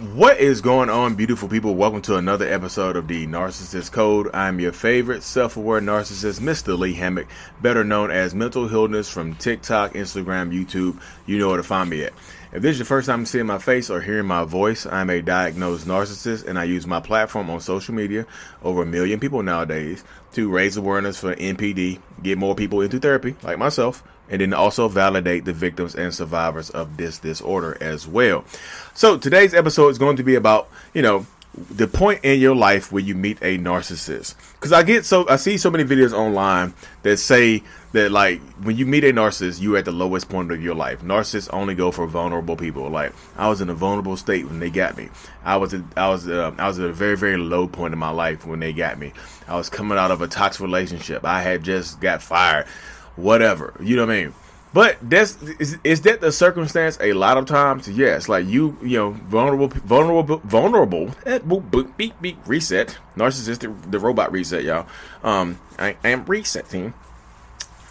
What is going on, beautiful people? Welcome to another episode of the Narcissist Code. I'm your favorite self aware narcissist, Mr. Lee Hammock, better known as Mental Healness from TikTok, Instagram, YouTube. You know where to find me at. If this is your first time seeing my face or hearing my voice, I'm a diagnosed narcissist and I use my platform on social media, over a million people nowadays, to raise awareness for NPD, get more people into therapy, like myself, and then also validate the victims and survivors of this disorder as well. So today's episode is going to be about, you know, the point in your life where you meet a narcissist. Because I get so I see so many videos online that say that like when you meet a narcissist, you're at the lowest point of your life. Narcissists only go for vulnerable people. Like I was in a vulnerable state when they got me. I was I was uh, I was at a very very low point in my life when they got me. I was coming out of a toxic relationship. I had just got fired whatever. You know what I mean? But that's is, is that the circumstance a lot of times? Yes, like you, you know, vulnerable, vulnerable, vulnerable. Boop, beep, beep, reset. Narcissistic, the robot reset, y'all. Um, I, I am resetting.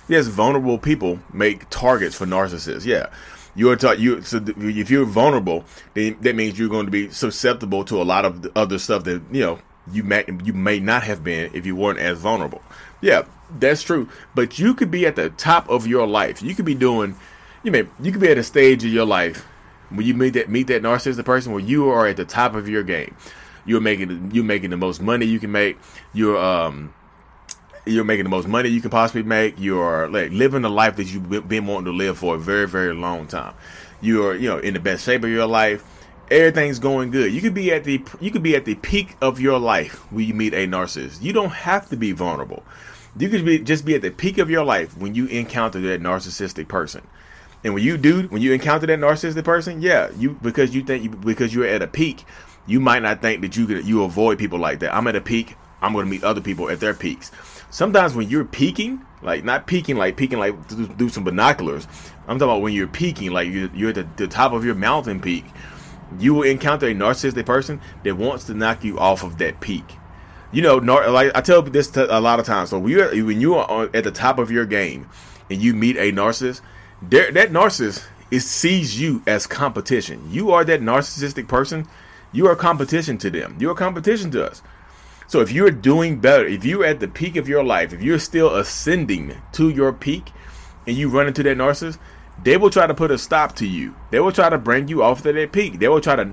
Yes, vulnerable people make targets for narcissists. Yeah, you're taught you. So if you're vulnerable, then that means you're going to be susceptible to a lot of other stuff that you know you may you may not have been if you weren't as vulnerable. Yeah, that's true. But you could be at the top of your life. You could be doing, you may, you could be at a stage of your life when you meet that meet that narcissistic person where you are at the top of your game. You're making you're making the most money you can make. You're um you're making the most money you can possibly make. You're like living the life that you've been wanting to live for a very very long time. You're you know in the best shape of your life. Everything's going good. You could be at the you could be at the peak of your life when you meet a narcissist. You don't have to be vulnerable. You could be just be at the peak of your life when you encounter that narcissistic person. And when you do, when you encounter that narcissistic person, yeah, you because you think you, because you're at a peak, you might not think that you could you avoid people like that. I'm at a peak. I'm going to meet other people at their peaks. Sometimes when you're peaking, like not peaking, like peaking, like do, some binoculars. I'm talking about when you're peaking, like you're, you're at the, the top of your mountain peak. You will encounter a narcissistic person that wants to knock you off of that peak you know, like I tell this a lot of times. So when you when you are at the top of your game and you meet a narcissist, that narcissist is sees you as competition. You are that narcissistic person. You are competition to them. You are competition to us. So if you're doing better, if you're at the peak of your life, if you're still ascending to your peak, and you run into that narcissist, they will try to put a stop to you. They will try to bring you off of that peak. They will try to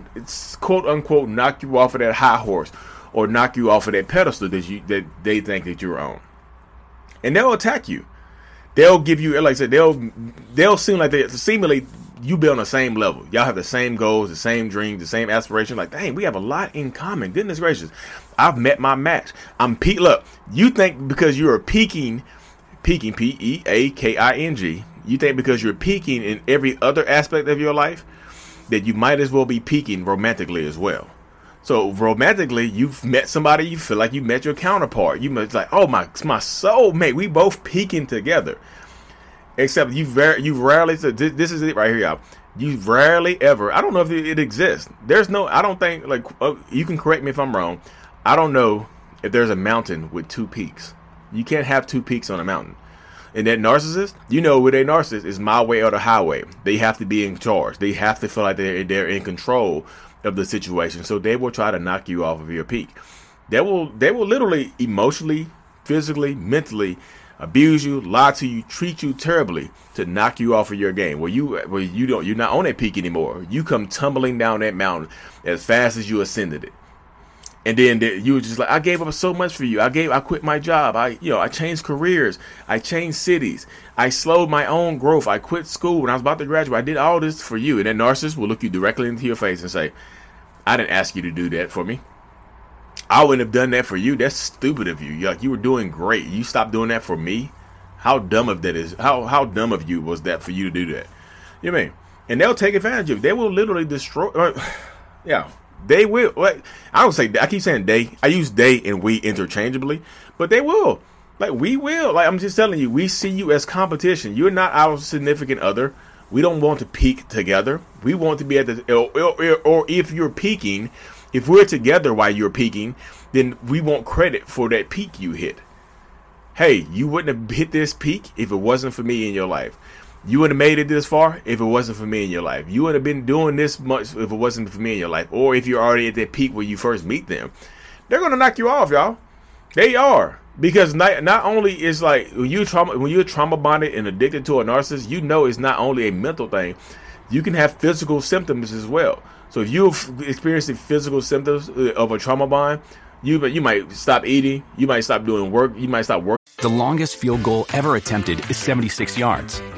quote unquote knock you off of that high horse or knock you off of that pedestal that you that they think that you're on. And they'll attack you. They'll give you like I said, they'll they'll seem like they seemingly you be on the same level. Y'all have the same goals, the same dreams, the same aspirations. Like, dang, we have a lot in common. Goodness gracious. I've met my match. I'm peak look, you think because you're peaking peaking P E A K I N G, you think because you're peaking in every other aspect of your life that you might as well be peaking romantically as well. So romantically, you've met somebody you feel like you met your counterpart. You it's like, oh my my soulmate. We both peaking together. Except you very you rarely. This is it right here, y'all. You rarely ever. I don't know if it, exists. There's no. I don't think like uh, you can correct me if I'm wrong. I don't know if there's a mountain with two peaks. You can't have two peaks on a mountain. And that narcissist, you know, with a narcissist is my way or the highway. They have to be in charge. They have to feel like they're they're in control of the situation. So they will try to knock you off of your peak. They will they will literally emotionally, physically, mentally abuse you, lie to you, treat you terribly to knock you off of your game. Where you where you don't you're not on that peak anymore. You come tumbling down that mountain as fast as you ascended it. And then you were just like, I gave up so much for you. I gave, I quit my job. I, you know, I changed careers. I changed cities. I slowed my own growth. I quit school when I was about to graduate. I did all this for you. And that narcissist will look you directly into your face and say, I didn't ask you to do that for me. I wouldn't have done that for you. That's stupid of you. Like you were doing great. You stopped doing that for me. How dumb of that is? How how dumb of you was that for you to do that? You know I mean? And they'll take advantage of you. They will literally destroy. Uh, yeah, They will. Like, I don't say. I keep saying they. I use they and we interchangeably, but they will. Like we will. Like I'm just telling you, we see you as competition. You're not our significant other. We don't want to peak together. We want to be at the or, or, or if you're peaking, if we're together while you're peaking, then we want credit for that peak you hit. Hey, you wouldn't have hit this peak if it wasn't for me in your life. You wouldn't have made it this far if it wasn't for me in your life. You wouldn't have been doing this much if it wasn't for me in your life. Or if you're already at that peak where you first meet them. They're gonna knock you off, y'all. They are. Because not, not only is like when you trauma when you're trauma bonded and addicted to a narcissist, you know it's not only a mental thing. You can have physical symptoms as well. So if you've experienced the physical symptoms uh, of a trauma bond, you you might stop eating, you might stop doing work, you might stop working. The longest field goal ever attempted is 76 yards.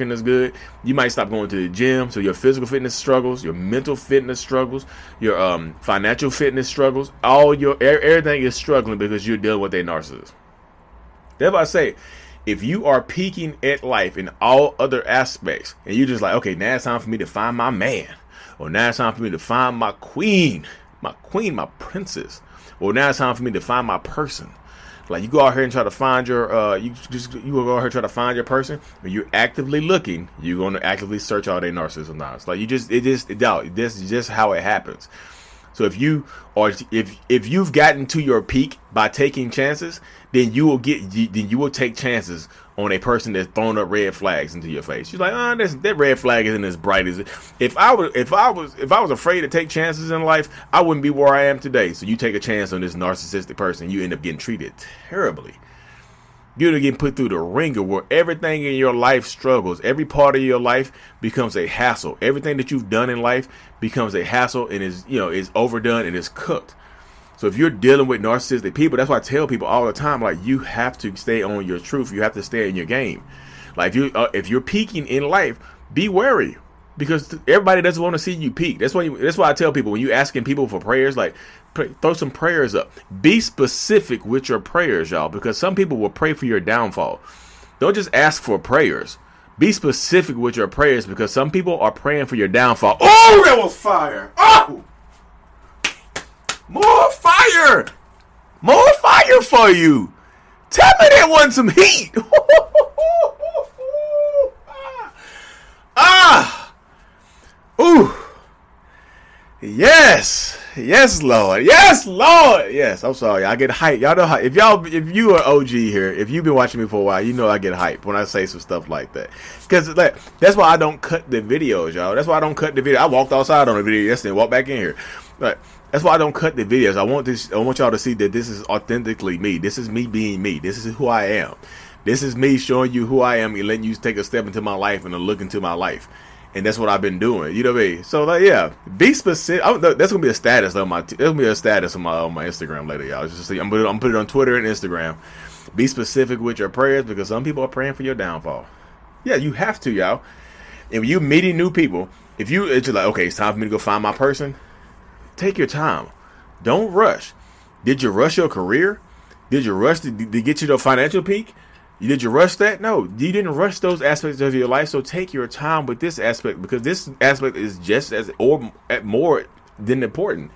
Working is good. You might stop going to the gym, so your physical fitness struggles, your mental fitness struggles, your um, financial fitness struggles. All your everything is struggling because you're dealing with a narcissist. That's why I say if you are peaking at life in all other aspects and you're just like, okay, now it's time for me to find my man, or now it's time for me to find my queen, my queen, my princess, or now it's time for me to find my person. Like you go out here and try to find your, uh, you just you go out here try to find your person. When you're actively looking, you're going to actively search all their narcissism now. Like you just, it just, it, this is just how it happens. So if you or if if you've gotten to your peak by taking chances, then you will get then you will take chances on a person that's thrown up red flags into your face. You're like, oh, this, that red flag isn't as bright as it. If I was if I was if I was afraid to take chances in life, I wouldn't be where I am today. So you take a chance on this narcissistic person, you end up getting treated terribly. You're getting put through the ringer where everything in your life struggles. Every part of your life becomes a hassle. Everything that you've done in life becomes a hassle and is you know is overdone and is cooked. So if you're dealing with narcissistic people, that's why I tell people all the time, like you have to stay on your truth. You have to stay in your game. Like if you uh, if you're peaking in life, be wary because everybody doesn't want to see you peak. That's why you, that's why I tell people when you asking people for prayers, like pray, throw some prayers up. Be specific with your prayers, y'all, because some people will pray for your downfall. Don't just ask for prayers. Be specific with your prayers because some people are praying for your downfall. Oh, that was fire! Oh. More fire! More fire for you! Tell me there wasn't some heat! Yes! Yes, Lord! Yes, Lord! Yes, I'm sorry. I get hyped. Y'all know how if y'all if you are OG here, if you've been watching me for a while, you know I get hyped when I say some stuff like that. Because like, that's why I don't cut the videos, y'all. That's why I don't cut the video. I walked outside on the video yesterday, walked back in here. But that's why I don't cut the videos. I want this. I want y'all to see that this is authentically me. This is me being me. This is who I am. This is me showing you who I am and letting you take a step into my life and a look into my life. And that's what I've been doing. You know what I mean? So like, yeah, be specific. I, that's gonna be a status on my. That's gonna be a status on my on my Instagram later, y'all. Just see, I'm putting I'm it on Twitter and Instagram. Be specific with your prayers because some people are praying for your downfall. Yeah, you have to, y'all. If you meeting new people, if you it's like, okay, it's time for me to go find my person Take your time. Don't rush. Did you rush your career? Did you rush to, to get you to a financial peak? Did you rush that? No, you didn't rush those aspects of your life. So take your time with this aspect because this aspect is just as or more than important.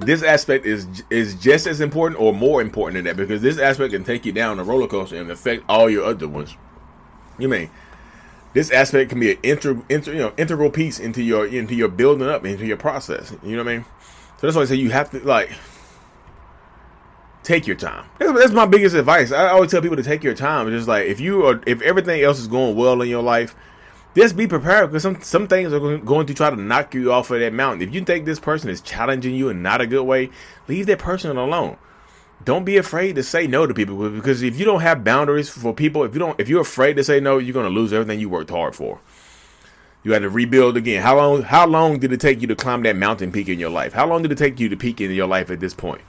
This aspect is is just as important or more important than that because this aspect can take you down a roller coaster and affect all your other ones. You mean this aspect can be an inter, inter, you know, integral piece into your into your building up into your process. You know what I mean? So that's why I say you have to like take your time. That's, my biggest advice. I always tell people to take your time. It's just like if you are if everything else is going well in your life, just be prepared because some some things are going to try to knock you off of that mountain. If you think this person is challenging you in not a good way, leave that person alone don't be afraid to say no to people because if you don't have boundaries for people, if you don't, if you're afraid to say no, you're going to lose everything you worked hard for. You had to rebuild again. How long? How long did it take you to climb that mountain peak in your life? How long did it take you to peak in your life at this point?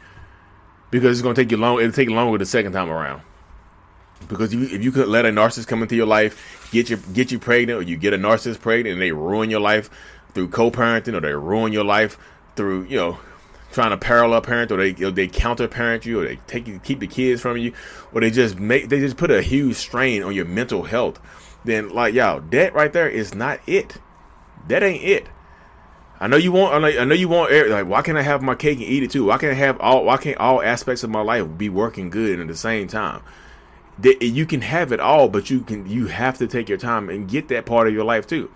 Because it's going to take you long. It'll take longer the second time around. Because you, if you could let a narcissist come into your life, get you get you pregnant, or you get a narcissist pregnant, and they ruin your life through co-parenting, or they ruin your life through you know trying to parallel parent, or they or they counter parent you, or they take you, keep the kids from you, or they just make they just put a huge strain on your mental health. Then like y'all, that right there is not it. That ain't it. I know you want. I know you want. Like, why can't I have my cake and eat it too? Why can't I have all? Why can't all aspects of my life be working good at the same time? You can have it all, but you can. You have to take your time and get that part of your life too.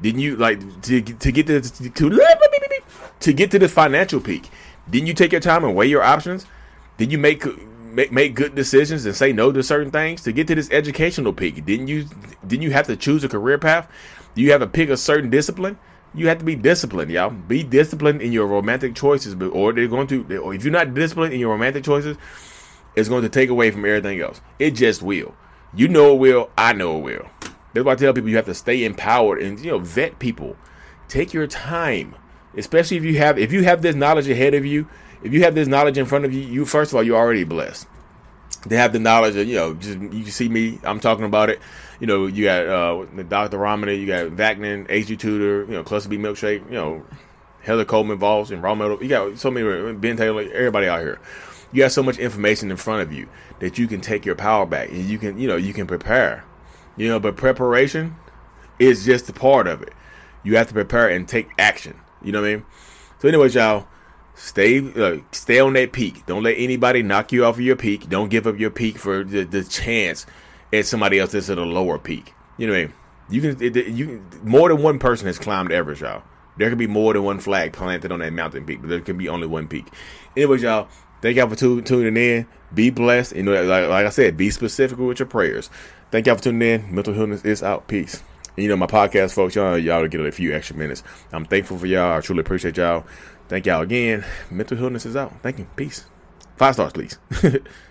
Didn't you like to to get to to to get to the financial peak? Didn't you take your time and weigh your options? Did you make make make good decisions and say no to certain things to get to this educational peak? Didn't you didn't you have to choose a career path? Do you have to pick a certain discipline? You have to be disciplined, y'all. Be disciplined in your romantic choices, or they're going to. Or if you're not disciplined in your romantic choices, it's going to take away from everything else. It just will. You know it will. I know it will. That's why I tell people you have to stay empowered and you know vet people. Take your time, especially if you have if you have this knowledge ahead of you. If you have this knowledge in front of you, you first of all you're already blessed. They have the knowledge of you know just you see me. I'm talking about it. You know you got uh, Dr. Ramani, you got Vaknin, H.G. Tudor, you know Cluster B Milkshake, you know Heather Coleman Voss and Raw Metal. You got so many Ben Taylor, everybody out here. You have so much information in front of you that you can take your power back and you can you know you can prepare you know, but preparation is just a part of it. You have to prepare and take action. You know what I mean? So, anyways, y'all, stay uh, stay on that peak. Don't let anybody knock you off of your peak. Don't give up your peak for the, the chance at somebody else that's at a lower peak. You know what I mean? You can it, you more than one person has climbed Everest, y'all. There can be more than one flag planted on that mountain peak, but there can be only one peak. Anyways, y'all, thank y'all for tuning in. Be blessed. You know, like, like I said, be specific with your prayers. Thank y'all for tuning in. Mental Healness is out. Peace. And you know, my podcast, folks, y'all, y'all get a few extra minutes. I'm thankful for y'all. I truly appreciate y'all. Thank y'all again. Mental Healness is out. Thank you. Peace. Five stars, please.